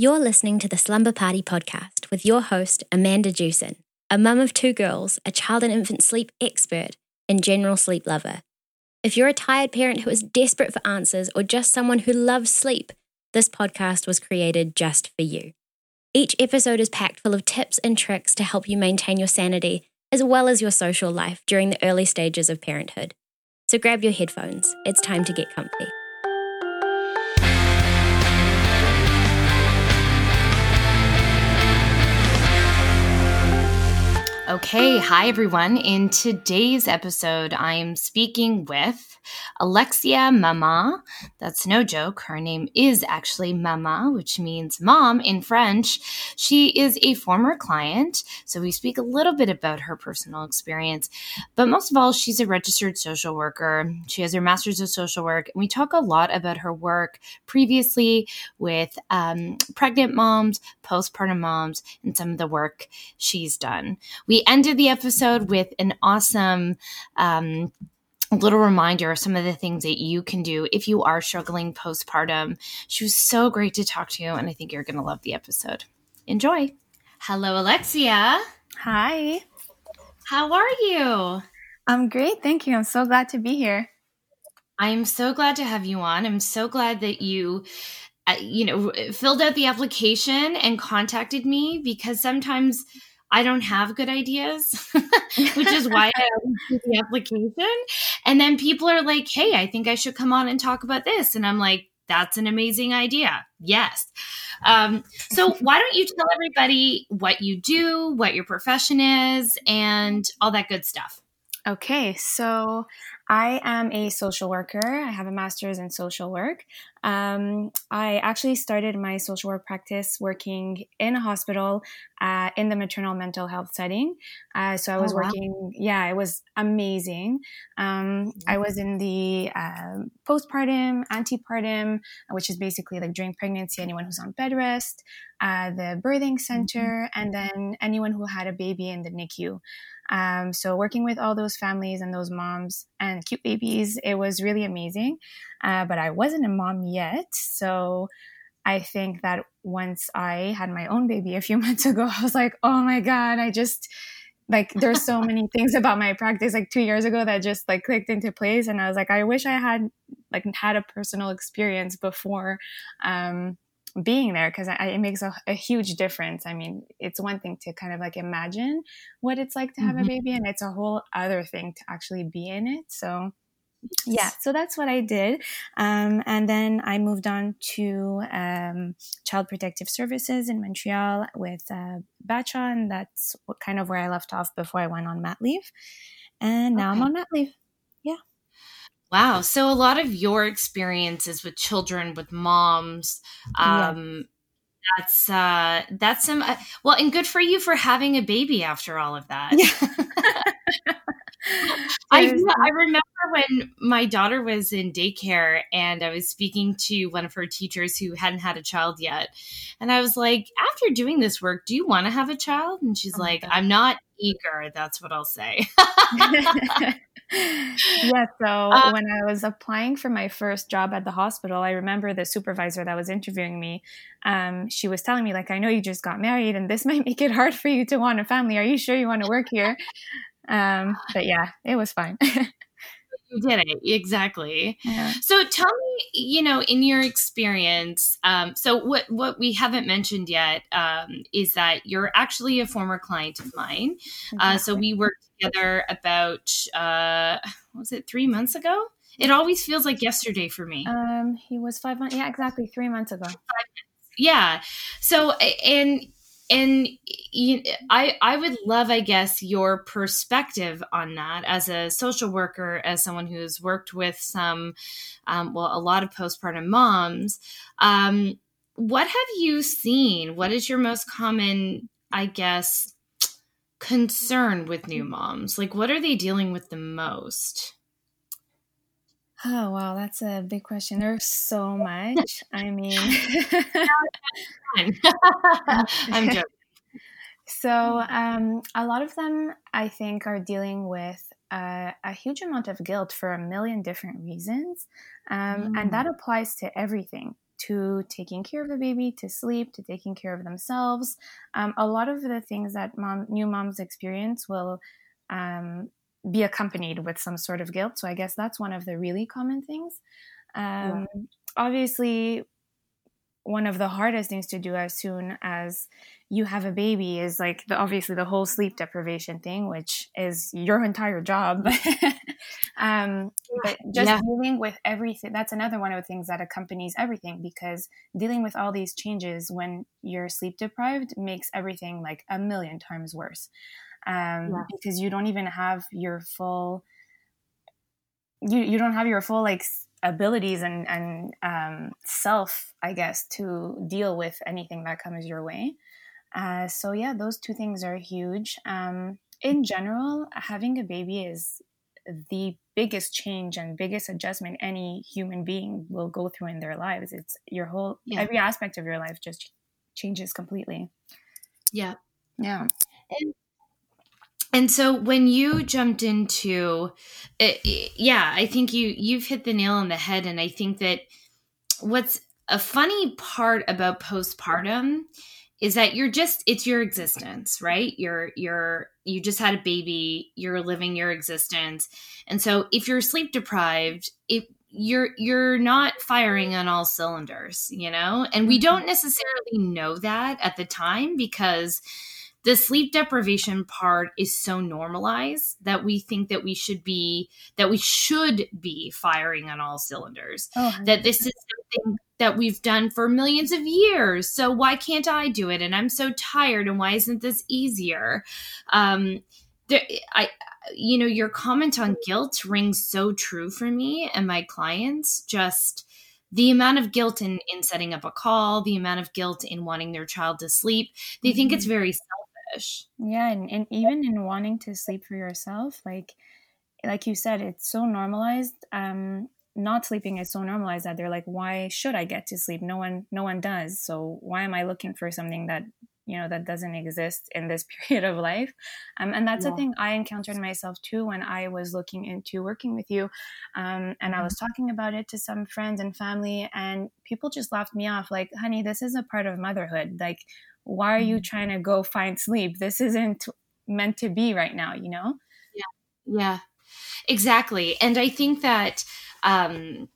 You're listening to the Slumber Party podcast with your host, Amanda Jewson, a mum of two girls, a child and infant sleep expert, and general sleep lover. If you're a tired parent who is desperate for answers or just someone who loves sleep, this podcast was created just for you. Each episode is packed full of tips and tricks to help you maintain your sanity as well as your social life during the early stages of parenthood. So grab your headphones, it's time to get comfy. Okay, hi everyone. In today's episode, I'm speaking with Alexia Maman. That's no joke. Her name is actually Maman, which means mom in French. She is a former client, so we speak a little bit about her personal experience. But most of all, she's a registered social worker. She has her master's of social work, and we talk a lot about her work previously with um, pregnant moms, postpartum moms, and some of the work she's done. We ended the episode with an awesome um, little reminder of some of the things that you can do if you are struggling postpartum. She was so great to talk to, and I think you're going to love the episode. Enjoy. Hello, Alexia. Hi. How are you? I'm great. Thank you. I'm so glad to be here. I'm so glad to have you on. I'm so glad that you uh, you know filled out the application and contacted me because sometimes I don't have good ideas, which is why I do the application. And then people are like, hey, I think I should come on and talk about this. And I'm like, that's an amazing idea. Yes. Um, so, why don't you tell everybody what you do, what your profession is, and all that good stuff? Okay, so I am a social worker. I have a master's in social work. Um, I actually started my social work practice working in a hospital uh, in the maternal mental health setting. Uh, so I was oh, wow. working, yeah, it was amazing. Um, I was in the uh, postpartum, antepartum, which is basically like during pregnancy, anyone who's on bed rest, uh, the birthing mm-hmm. center, mm-hmm. and then anyone who had a baby in the NICU. Um, so working with all those families and those moms and cute babies, it was really amazing. Uh, but I wasn't a mom yet, so I think that once I had my own baby a few months ago, I was like, oh my god, I just like there's so many things about my practice like two years ago that just like clicked into place, and I was like, I wish I had like had a personal experience before. Um, being there because it makes a, a, huge difference. I mean, it's one thing to kind of like imagine what it's like to have mm-hmm. a baby, and it's a whole other thing to actually be in it. So, yeah, so that's what I did. Um, and then I moved on to um, Child Protective Services in Montreal with uh, Batshaw, and that's what, kind of where I left off before I went on mat leave. And now okay. I'm on mat leave. Wow. So a lot of your experiences with children, with moms, um, yeah. that's uh, that's some uh, well, and good for you for having a baby after all of that. Yeah. I I remember when my daughter was in daycare and I was speaking to one of her teachers who hadn't had a child yet, and I was like, "After doing this work, do you want to have a child?" And she's oh like, "I'm not eager." That's what I'll say. yeah. So um, when I was applying for my first job at the hospital, I remember the supervisor that was interviewing me. Um, she was telling me, like, I know you just got married and this might make it hard for you to want a family. Are you sure you want to work here? Um, but yeah, it was fine. you did it exactly yeah. so tell me you know in your experience um, so what what we haven't mentioned yet um, is that you're actually a former client of mine exactly. uh, so we worked together about uh, was it three months ago? It always feels like yesterday for me. Um, he was five months. Yeah, exactly three months ago. Yeah. So and and I I would love, I guess, your perspective on that as a social worker, as someone who's worked with some, um, well, a lot of postpartum moms. Um, what have you seen? What is your most common, I guess, concern with new moms? Like, what are they dealing with the most? Oh, wow, that's a big question. There's so much. I mean, I'm joking. So, um, a lot of them, I think, are dealing with uh, a huge amount of guilt for a million different reasons. Um, mm. And that applies to everything to taking care of the baby, to sleep, to taking care of themselves. Um, a lot of the things that mom, new moms experience will um, be accompanied with some sort of guilt. So I guess that's one of the really common things. Um. Obviously, one of the hardest things to do as soon as you have a baby is like the, obviously the whole sleep deprivation thing, which is your entire job. um, but just yeah. dealing with everything, that's another one of the things that accompanies everything because dealing with all these changes when you're sleep deprived makes everything like a million times worse. Um, yeah. because you don't even have your full, you, you don't have your full like abilities and, and um, self, I guess, to deal with anything that comes your way. Uh, so yeah, those two things are huge. Um, in general, having a baby is the biggest change and biggest adjustment any human being will go through in their lives. It's your whole yeah. every aspect of your life just changes completely. Yeah. Yeah. And and so when you jumped into it, yeah i think you you've hit the nail on the head. And i think that what's a funny part about postpartum is that you're just it's your existence right? You're you're you just had a baby you're living your existence. And so if you're sleep deprived if you're you're not firing on all cylinders you know? And we mm-hmm. don't necessarily know that at the time because the sleep deprivation part is so normalized that we think that we should be that we should be firing on all cylinders oh, that this is something that we've done for millions of years. So why can't i do it? And i'm so tired and why isn't this easier? Um there, i you know your comment on guilt rings so true for me and my clients. Just the amount of guilt in in setting up a call the amount of guilt in wanting their child to sleep they mm-hmm. think it's mm-hmm. very selfish yeah and, and even in wanting to sleep for yourself like like you said it's so normalized um not sleeping is so normalized that they're like why should i get to sleep? No one no one does. So why am i looking for something that you know that doesn't exist in this period of life? Um, and that's yeah. the thing i encountered myself too when i was looking into working with you um, and mm-hmm. i was talking about it to some friends and family and people just laughed me off like honey this is a part of motherhood. Like why are you mm-hmm. trying to go find sleep this isn't meant to be right now you know yeah yeah exactly and i think that um,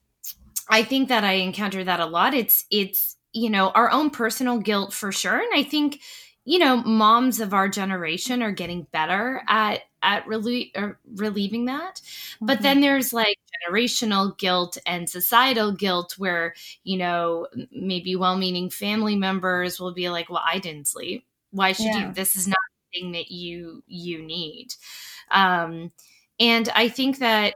I think that I encounter that a lot. It's it's you know our own personal guilt for sure, and I think you know moms of our generation are getting better at at relie- relieving that. Mm-hmm. But then there's like generational guilt and societal guilt where you know maybe well-meaning family members will be like, "Well, I didn't sleep. Why should yeah. you? This is not the thing that you you need." Um, and I think that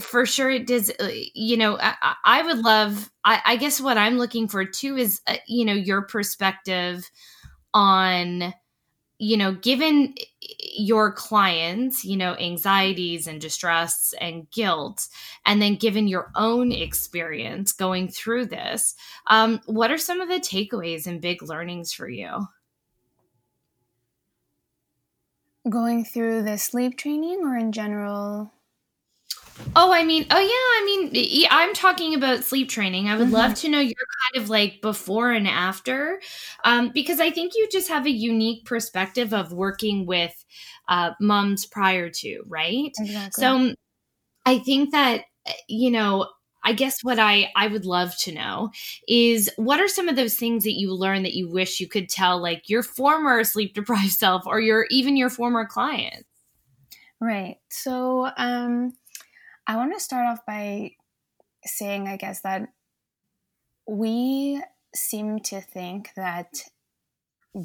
for sure it does uh, you know i, I would love I, I, guess what i'm looking for too is uh, you know your perspective on you know given your clients you know anxieties and distress and guilt and then given your own experience going through this um, what are some of the takeaways and big learnings for you? Going through the sleep training or in general Oh, I mean, oh yeah, I mean, I'm talking about sleep training. I would mm-hmm. love to know your kind of like before and after, um, because I think you just have a unique perspective of working with uh, moms prior to, right? Exactly. So, I think that you know, I guess what I I would love to know is what are some of those things that you learned that you wish you could tell like your former sleep deprived self or your even your former clients. Right. So, um I want to start off by saying, I guess, that we seem to think that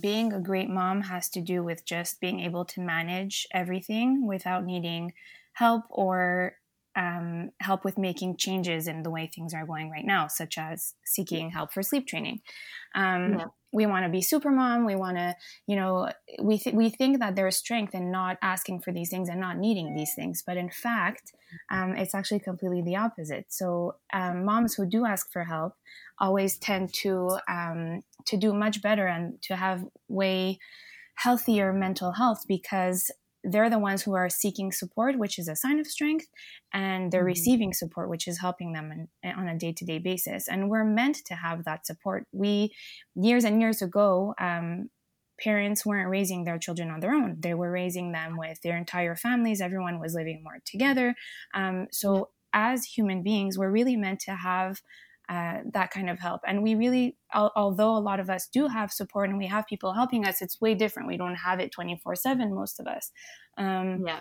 being a great mom has to do with just being able to manage everything without needing help or um, help with making changes in the way things are going right now, such as seeking help for sleep training. Um, yeah we want to be super mom we want to you know we th- we think that there's strength in not asking for these things and not needing these things but in fact um, it's actually completely the opposite so um, moms who do ask for help always tend to um, to do much better and to have way healthier mental health because they're the ones who are seeking support, which is a sign of strength, and they're mm-hmm. receiving support, which is helping them in, on a day to day basis. And we're meant to have that support. We, years and years ago, um, parents weren't raising their children on their own. They were raising them with their entire families. Everyone was living more together. Um, so, as human beings, we're really meant to have uh, that kind of help. And we really, al- although a lot of us do have support and we have people helping us, it's way different. We don't have it 24 7, most of us. Um, yeah.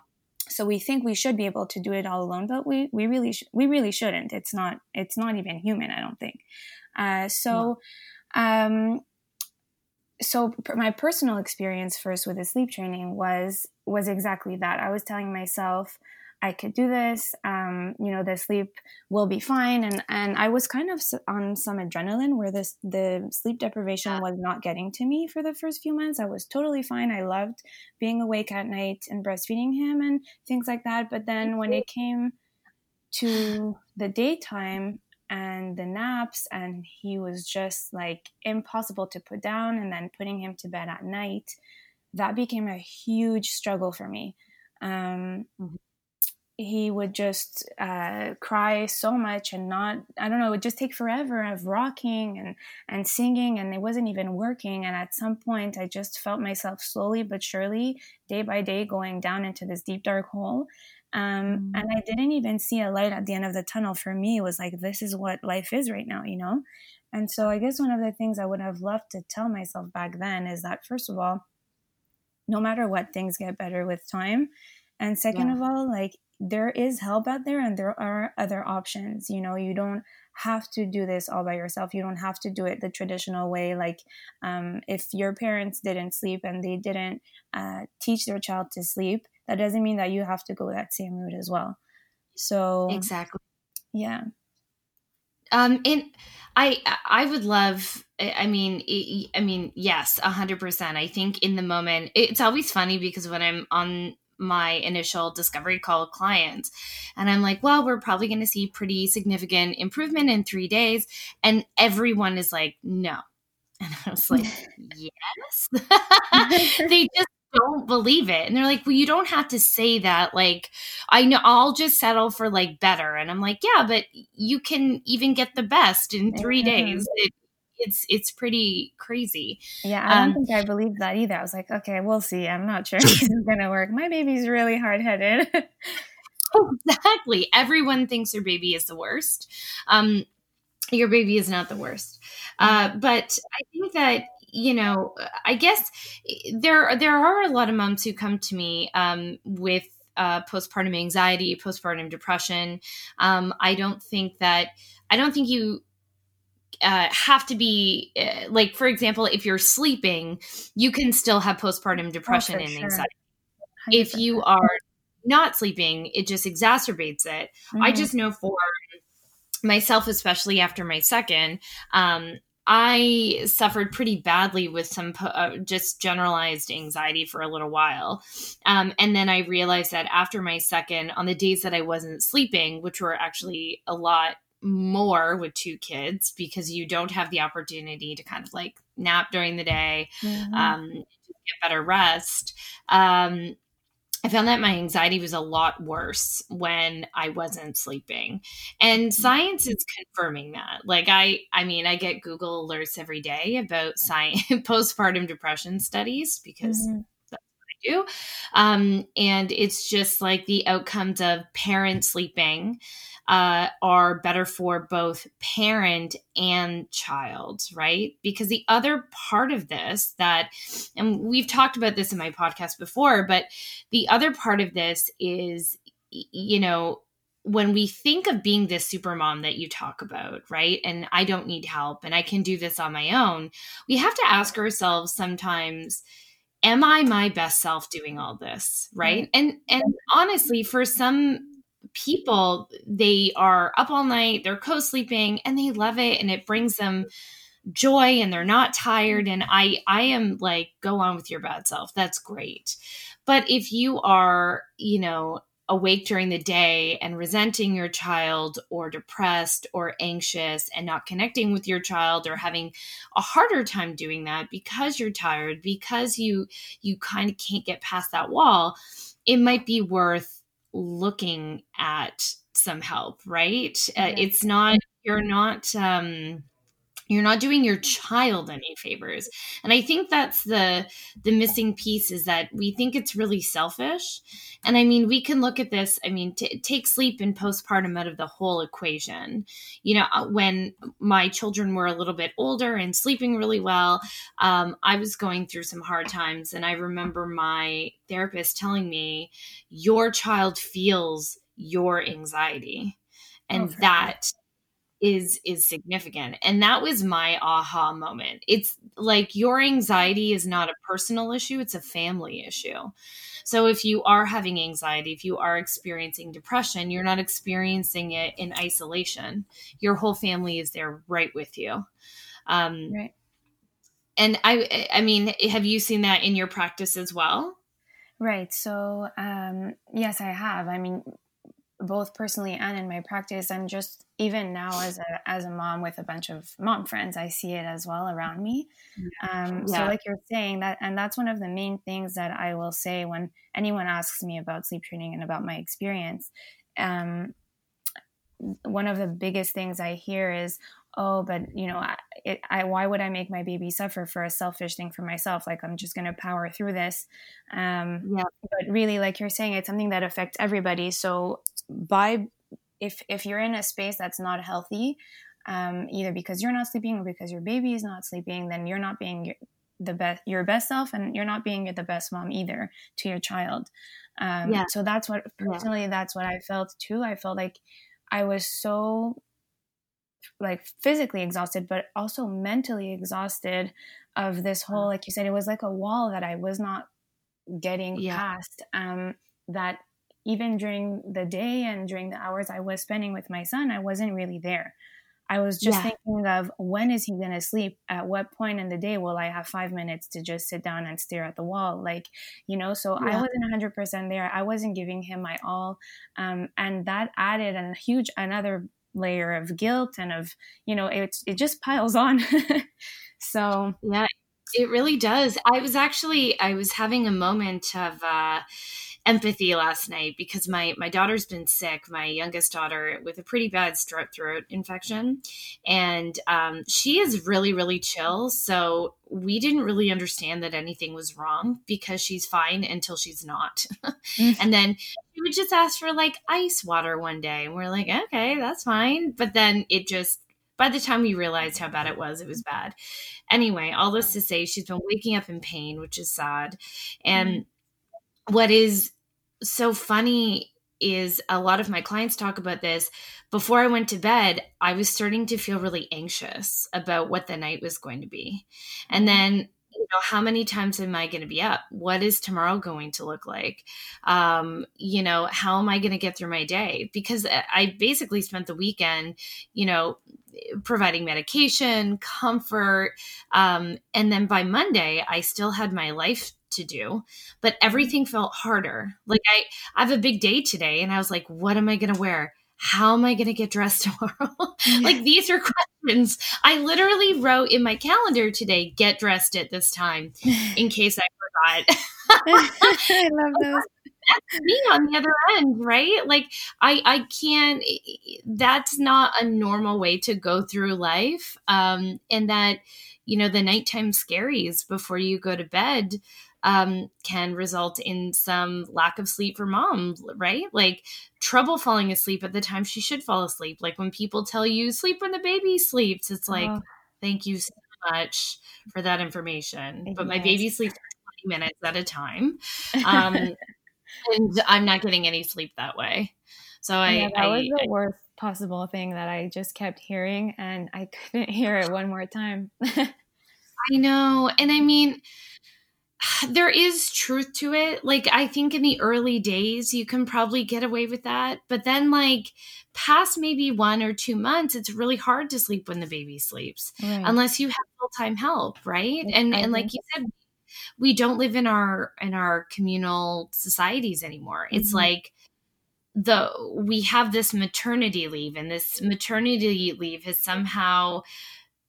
So we think we should be able to do it all alone, but we, we really sh- we really shouldn't. It's not it's not even human, I don't think. Uh, so, yeah. um, so my personal experience first with the sleep training was was exactly that. I was telling myself, I could do this. Um, you know, the sleep will be fine. And and I was kind of on some adrenaline where this the sleep deprivation was not getting to me for the first few months. I was totally fine. I loved being awake at night and breastfeeding him and things like that. But then when it came to the daytime and the naps, and he was just like impossible to put down, and then putting him to bed at night, that became a huge struggle for me. Um, mm-hmm he would just uh, cry so much and not i don't know it would just take forever of rocking and and singing and it wasn't even working. And at some point i just felt myself slowly but surely day by day going down into this deep dark hole. Um, mm. and i didn't even see a light at the end of the tunnel. For me it was like this is what life is right now you know? And so i guess one of the things i would have loved to tell myself back then is that first of all no matter what things get better with time and second yeah. of all like there is help out there and there are other options you know you don't have to do this all by yourself. You don't have to do it the traditional way like um, if your parents didn't sleep and they didn't uh, teach their child to sleep that doesn't mean that you have to go that same route as well. So exactly. Yeah. Um and i i would love i mean i mean yes a 100% i think in the moment it's always funny because when i'm on my initial discovery call clients. And I'm like, well, we're probably going to see pretty significant improvement in three days. And everyone is like, no. And I was like, yes. they just don't believe it. And they're like, well, you don't have to say that. Like, I know I'll just settle for like better. And I'm like, yeah, but you can even get the best in 3 mm-hmm. days. It, it's it's pretty crazy. Yeah, I don't um, think I believed that either. I was like, okay, we'll see. I'm not sure this is gonna work. My baby's really hard headed. exactly. Everyone thinks their baby is the worst. Um, your baby is not the worst. Uh, but I think that you know, I guess there there are a lot of moms who come to me um, with uh, postpartum anxiety, postpartum depression. Um, I don't think that I don't think you uh, have to be uh, like for example if you're sleeping you can still have postpartum depression oh, and sure. anxiety 100%. if you are not sleeping it just exacerbates it mm-hmm. i just know for myself especially after my second um, I suffered pretty badly with some uh, just generalized anxiety for a little while. Um, and then I realized that after my second, on the days that I wasn't sleeping, which were actually a lot more with two kids because you don't have the opportunity to kind of like nap during the day, mm-hmm. um, get better rest. Um, I found that my anxiety was a lot worse when I wasn't sleeping. And mm-hmm. science is confirming that. Like I I mean, I get Google alerts every day about science postpartum depression studies because mm-hmm. that's what I do. Um, and it's just like the outcomes of parents sleeping uh, are better for both parent and child, right? Because the other part of this that, and we've talked about this in my podcast before, but the other part of this is, you know, when we think of being this super mom that you talk about, right? And I don't need help and I can do this on my own, we have to ask ourselves sometimes, am I my best self doing all this, right? And and honestly, for some people they are up all night they're co-sleeping and they love it and it brings them joy and they're not tired and i i am like go on with your bad self. That's great. But if you are you know awake during the day and resenting your child or depressed or anxious and not connecting with your child or having a harder time doing that because you're tired because you you kind of can't get past that wall it might be worth looking at some help right? Uh, it's not you're not um you're not doing your child any favors. And i think that's the the missing piece is that we think it's really selfish. And i mean we can look at this i mean t- take sleep and postpartum out of the whole equation. You know uh, when my children were a little bit older and sleeping really well um, i was going through some hard times. And i remember my therapist telling me your child feels your anxiety. And oh, that is is significant. And that was my aha moment. It's like your anxiety is not a personal issue it's a family issue. So if you are having anxiety if you are experiencing depression you're not experiencing it in isolation. Your whole family is there right with you. Um, right. and i i mean have you seen that in your practice as well? Right. So um yes i have. I mean both personally and in my practice and just even now as a as a mom with a bunch of mom friends i see it as well around me. Um, yeah. so like you're saying that and that's one of the main things that i will say when anyone asks me about sleep training and about my experience um, one of the biggest things i hear is oh but you know I, it, I, why would i make my baby suffer for a selfish thing for myself? Like i'm just going to power through this. Um, yeah. but really like you're saying it's something that affects everybody. So by if if you're in a space that's not healthy um, either because you're not sleeping or because your baby is not sleeping then you're not being the best your best self and you're not being the best mom either to your child um, yeah. so that's what personally yeah. that's what i felt too i felt like i was so like physically exhausted but also mentally exhausted of this whole like you said it was like a wall that i was not getting yeah. past um, that even during the day and during the hours I was spending with my son, I wasn't really there. I was just yeah. thinking of when is he going to sleep? At what point in the day will I have five minutes to just sit down and stare at the wall? Like, you know, so yeah. I wasn't 100% there. I wasn't giving him my all. Um, and that added a huge, another layer of guilt and of, you know, it, it just piles on. so, yeah, it really does. I was actually, I was having a moment of, uh, empathy last night because my my daughter's been sick my youngest daughter with a pretty bad strep throat infection and um, she is really really chill so we didn't really understand that anything was wrong because she's fine until she's not mm-hmm. and then she would just ask for like ice water one day and we're like okay that's fine but then it just by the time we realized how bad it was, it was bad. Anyway, all this to say, she's been waking up in pain, which is sad. And mm what is so funny is a lot of my clients talk about this. Before I went to bed, I was starting to feel really anxious about what the night was going to be. And then you know how many times am i going to be up what is tomorrow going to look like um, you know how am i going to get through my day because i basically spent the weekend you know providing medication comfort um, and then by monday i still had my life to do, but everything felt harder. Like I, I have a big day today, and I was like, what am I going to wear? How am I going to get dressed tomorrow? like these are questions. I literally wrote in my calendar today, get dressed at this time in case I forgot. I love those that's me on the other end right like i i can't that's not a normal way to go through life um and that you know the nighttime scaries before you go to bed um, can result in some lack of sleep for mom, right? Like trouble falling asleep at the time she should fall asleep. Like when people tell you sleep when the baby sleeps, it's like, oh. thank you so much for that information. But my baby sleeps 20 minutes at a time. Um, and I'm not getting any sleep that way. So I, yeah, that I, was the I, worst possible thing that I just kept hearing, and I couldn't hear it one more time. I know, and I mean, there is truth to it. Like I think in the early days you can probably get away with that, but then like past maybe 1 or 2 months it's really hard to sleep when the baby sleeps right. unless you have full-time help, right? And and like you said we don't live in our in our communal societies anymore. Mm-hmm. It's like the we have this maternity leave and this maternity leave has somehow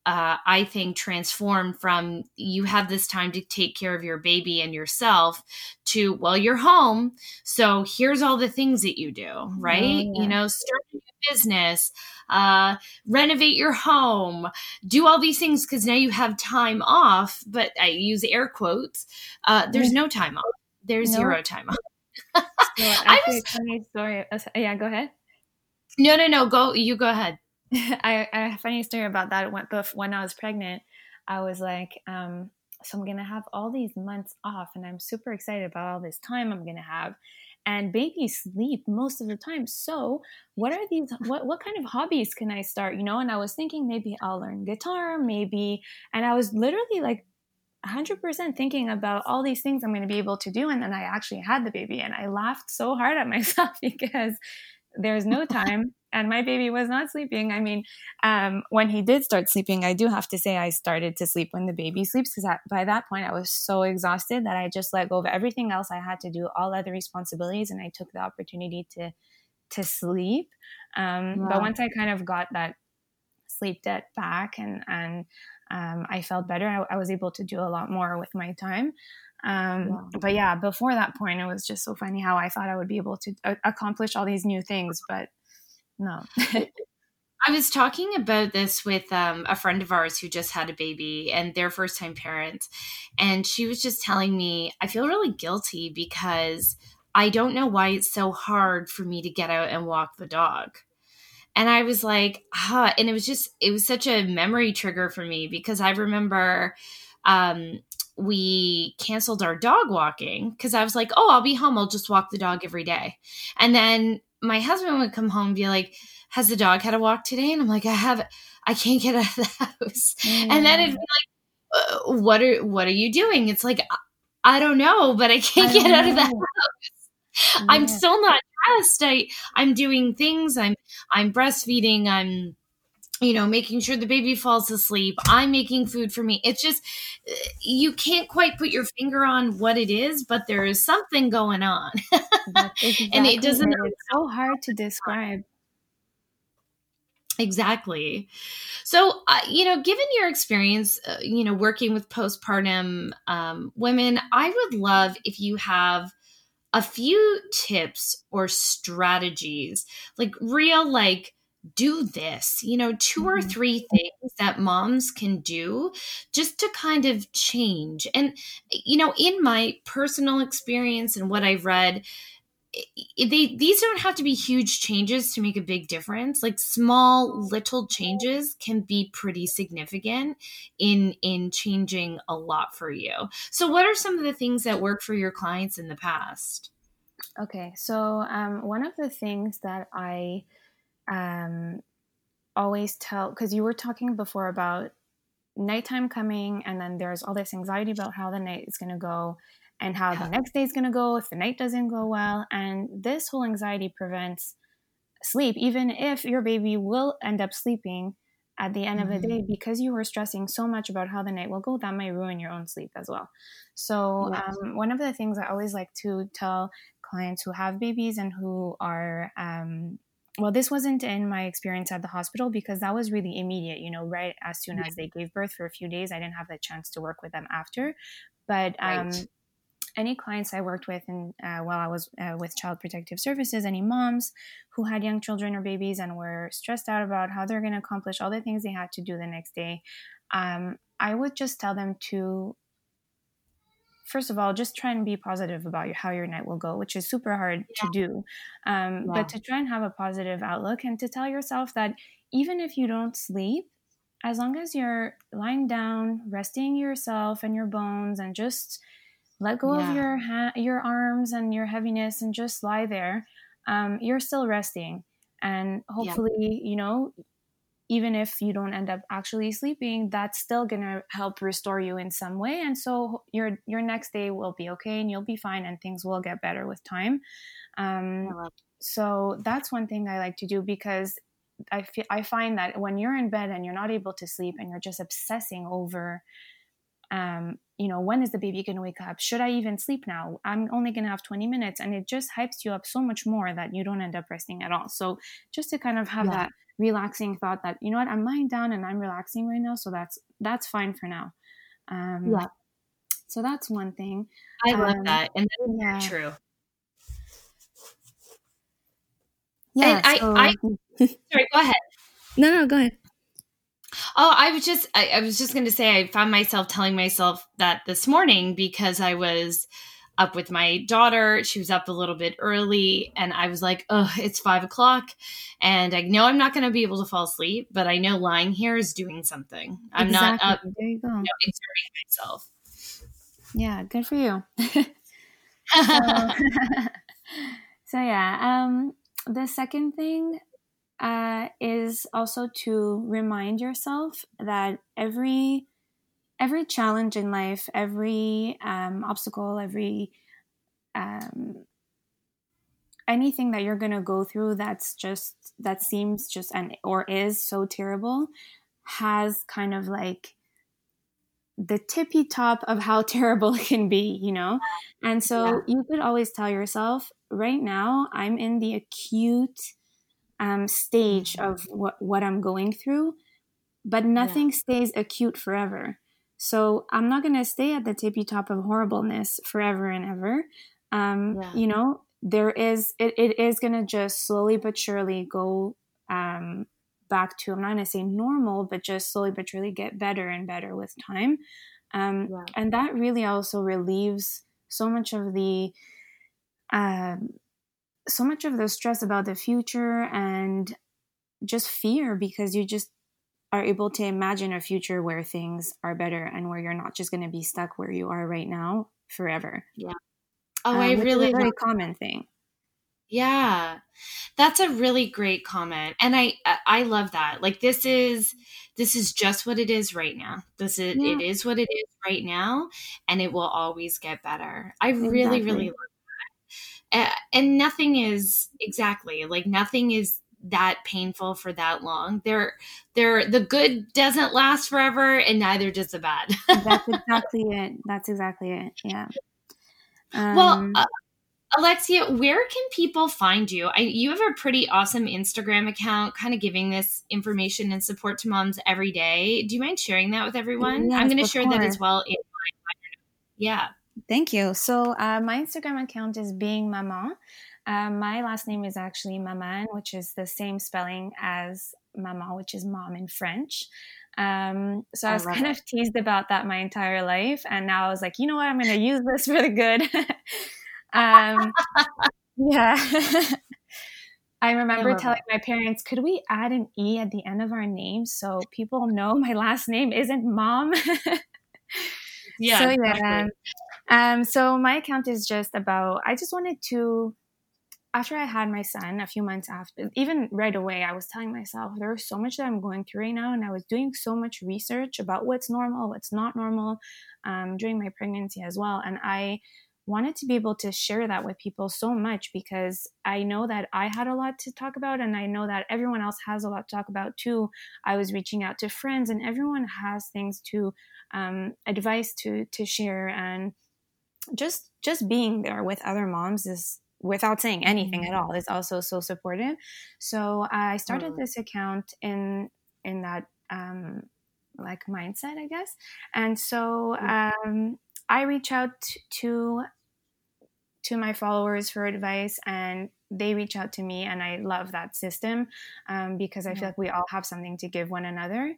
uh, I think, transformed from you have this time to take care of your baby and yourself to, well, you're home. So here's all the things that you do, right? Oh, yeah. You know, start a new business, uh, renovate your home, do all these things because now you have time off. But I use air quotes. Uh, there's no time off, there's no. zero time off. so I was, funny story. Uh, yeah, go ahead. No, no, no. Go. You go ahead. I, I have a funny story about that. When, when I was pregnant, I was like, um, so I'm going to have all these months off and I'm super excited about all this time I'm going to have. And babies sleep most of the time. So what are these, what, what kind of hobbies can I start? You know, and I was thinking maybe I'll learn guitar, maybe. And I was literally like 100% thinking about all these things I'm going to be able to do. And then I actually had the baby and I laughed so hard at myself because there's no time and my baby was not sleeping. I mean, um, when he did start sleeping, I do have to say I started to sleep when the baby sleeps because by that point I was so exhausted that I just let go of everything else I had to do, all other responsibilities, and I took the opportunity to to sleep. Um, wow. But once I kind of got that sleep debt back and and um, I felt better, I, I was able to do a lot more with my time. Um, wow. But yeah, before that point, it was just so funny how I thought I would be able to uh, accomplish all these new things, but no. I was talking about this with um, a friend of ours who just had a baby and their first time parents. And she was just telling me, I feel really guilty because I don't know why it's so hard for me to get out and walk the dog. And I was like, huh. And it was just, it was such a memory trigger for me because I remember um, we canceled our dog walking because I was like, oh, I'll be home. I'll just walk the dog every day. And then my husband would come home and be like, has the dog had a walk today? And I'm like, I have, I can't get out of the house. Mm. And then it'd be like, uh, what are, what are you doing? It's like, I don't know, but I can't I get out of the house. Yeah. I'm still not dressed. I, I'm doing things. I'm, I'm breastfeeding. I'm, you know, making sure the baby falls asleep. I'm making food for me. It's just, you can't quite put your finger on what it is, but there is something going on. exactly and it doesn't, it's so hard to describe. Exactly. So, uh, you know, given your experience, uh, you know, working with postpartum um, women, I would love if you have a few tips or strategies, like real, like, do this, you know, 2 or mm-hmm. three things that moms can do just to kind of change. And, you know, in my personal experience and what I've read, they these don't have to be huge changes to make a big difference. Like small little changes can be pretty significant in in changing a lot for you. So what are some of the things that work for your clients in the past? Okay so um, one of the things that i um, always tell because you were talking before about nighttime coming and then there's all this anxiety about how the night is going to go and how yeah. the next day is going to go if the night doesn't go well. And this whole anxiety prevents sleep, even if your baby will end up sleeping at the end mm-hmm. of the day mm-hmm. because you were stressing so much about how the night will go that might ruin your own sleep as well so yes. um, one of the things i always like to tell clients who have babies and who are um, well this wasn't in my experience at the hospital because that was really immediate you know right as soon as they gave birth for a few days i didn't have the chance to work with them after but um, right any clients I worked with and uh, while I was uh, with Child Protective Services, any moms who had young children or babies and were stressed out about how they're going to accomplish all the things they had to do the next day, um, I would just tell them to, first of all, just try and be positive about your, how your night will go, which is super hard yeah. to do. Um, yeah. But to try and have a positive outlook and to tell yourself that even if you don't sleep, as long as you're lying down, resting yourself and your bones, and just let go yeah. of your ha- your arms and your heaviness and just lie there. Um, you're still resting. And hopefully yeah. you know even if you don't end up actually sleeping that's still going to help restore you in some way. And so your your next day will be okay and you'll be fine and things will get better with time. Um, so that's one thing i like to do because I, feel, I find that when you're in bed and you're not able to sleep and you're just obsessing over um, you know, when is the baby going to wake up? Should I even sleep now? I'm only going to have 20 minutes. And it just hypes you up so much more that you don't end up resting at all. So just to kind of have yeah. that relaxing thought that, you know what, I'm lying down and I'm relaxing right now. So that's, that's fine for now. Um, yeah. So that's one thing. I love um, that. And that's yeah. true. Yeah. And so, I, I, sorry, go ahead. No, no, go ahead. Oh, I was just I, I was just going to say I found myself telling myself that this morning because I was up with my daughter. She was up a little bit early, and I was like, "Oh, it's five o'clock," and I know I'm not going to be able to fall asleep, but I know lying here is doing something. I'm exactly. not up. There you go. You know, exerting myself. Yeah, good for you. so, so yeah, um, the second thing uh, is also to remind yourself that every every challenge in life, every um, obstacle, every um, anything that you're going to go through that's just that seems just and or is so terrible has kind of like the tippy top of how terrible it can be, you know? And so yeah. you could always tell yourself, right now, I'm in the acute um, stage of what, what I'm going through, but nothing yeah. stays acute forever. So I'm not going to stay at the tippy top of horribleness forever and ever. Um, yeah. You know, there is, it, it is going to just slowly but surely go um, back to, I'm not going to say normal, but just slowly but surely get better and better with time. Um, yeah. And that really also relieves so much of the, um, so much of the stress about the future and just fear because you just are able to imagine a future where things are better and where you're not just going to be stuck where you are right now forever. Yeah. Oh, um, I really very common thing. Yeah. That's a really great comment. And I I love that. Like this is this is just what it is right now. This is yeah. it is what it is right now and it will always get better. I exactly. really really love and nothing is exactly like nothing is that painful for that long. There, there, the good doesn't last forever, and neither does the bad. That's exactly it. That's exactly it. Yeah. Um, well, uh, Alexia, where can people find you? I, you have a pretty awesome Instagram account, kind of giving this information and support to moms every day. Do you mind sharing that with everyone? Yes, I'm going to share course. that as well. In my, yeah. Thank you. So uh, my Instagram account is being mama. Uh, my last name is actually Maman, which is the same spelling as mama, which is mom in French. Um, so I, I was kind it. of teased about that my entire life, and now I was like, you know what, I'm going to use this for the good. um, yeah. I remember I telling my parents, could we add an E at the end of our name so people know my last name isn't mom? yeah. So yeah. Um, so my account is just about, I just wanted to, after I had my son, a few months after, even right away, I was telling myself there's so much that I'm going through right now. And I was doing so much research about what's normal, what's not normal um, during my pregnancy as well. And I, wanted to be able to share that with people so much because I know that I had a lot to talk about and I know that everyone else has a lot to talk about too. I was reaching out to friends and everyone has things to um, advice to to share and just just being there with other moms is without saying anything mm-hmm. at all is also so supportive so i started mm-hmm. this account in in that um like mindset i guess and so mm-hmm. um i reach out to to my followers for advice and they reach out to me and i love that system um, because i feel like we all have something to give one another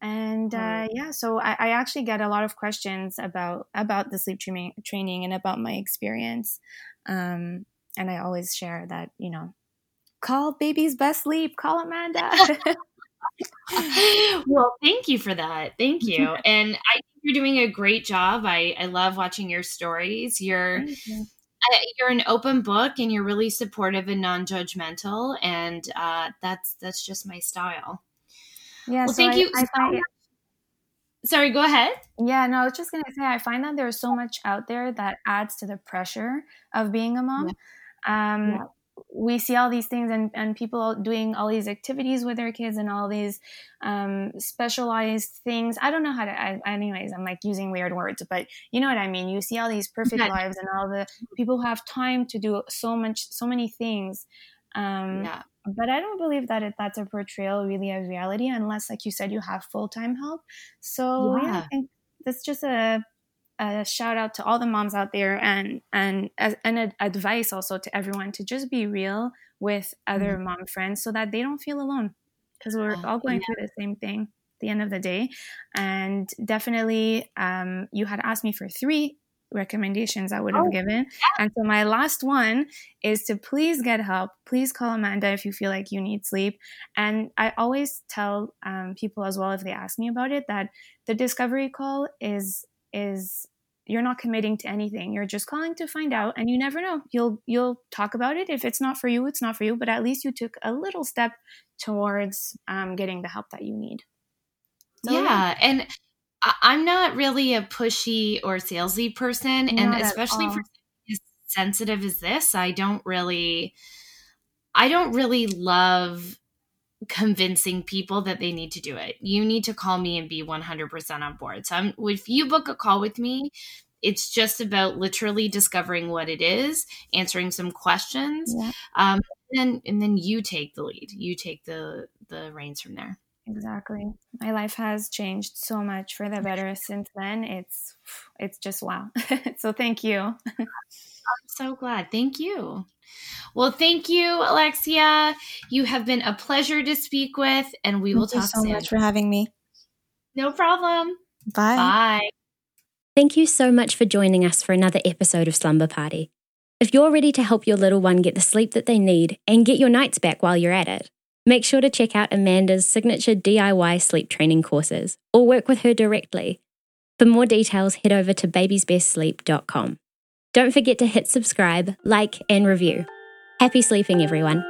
and uh, yeah so I, I, actually get a lot of questions about about the sleep training training and about my experience um, and i always share that you know call baby's best sleep. Call amanda. Well thank you for that. Thank you. And i think you're doing a great job. I i love watching your stories. You're you. you're an open book and you're really supportive and non-judgmental and uh, that's that's just my style yeah. Well, so thank I, you. I find, Sorry, go ahead. Yeah, no, I was just going to say, I find that there's so much out there that adds to the pressure of being a mom. Yeah. Um, yeah. we see all these things and, and people doing all these activities with their kids and all these um, specialized things. I don't know how to, I, anyways, I'm like using weird words, but you know what I mean? You see all these perfect yeah. lives and all the people who have time to do so much, so many things. Um, yeah. But I don't believe that it, that's a portrayal really of reality unless, like you said, you have full time help. So yeah. yeah, I think that's just a a shout out to all the moms out there and and and advice also to everyone to just be real with other mm-hmm. mom friends so that they don't feel alone because we're oh, all going yeah. through the same thing at the end of the day and definitely um, you had asked me for three recommendations I would have oh, given. Yeah. And so my last one is to please get help. Please call Amanda if you feel like you need sleep. And I always tell um, people as well if they ask me about it that the discovery call is is you're not committing to anything you're just calling to find out and you never know you'll you'll talk about it if it's not for you it's not for you but at least you took a little step towards um, getting the help that you need so, yeah, yeah, and i'm not really a pushy or salesy person not and especially for as sensitive as this i don't really i don't really love convincing people that they need to do it. You need to call me and be 100% on board. So I'm, if you book a call with me, it's just about literally discovering what it is, answering some questions, yeah. um, and and then you take the lead. You take the the reins from there. Exactly. My life has changed so much for the better since then. It's it's just wow. so thank you. I'm so glad. Thank you. Well, thank you, Alexia. You have been a pleasure to speak with, and we will thank talk so soon. much for having me. No problem. Bye. Bye. Thank you so much for joining us for another episode of Slumber Party. If you're ready to help your little one get the sleep that they need and get your nights back while you're at it, make sure to check out Amanda's signature DIY sleep training courses or work with her directly. For more details, head over to babiesbestsleep.com. Don't forget to hit subscribe, like, and review. Happy sleeping, everyone.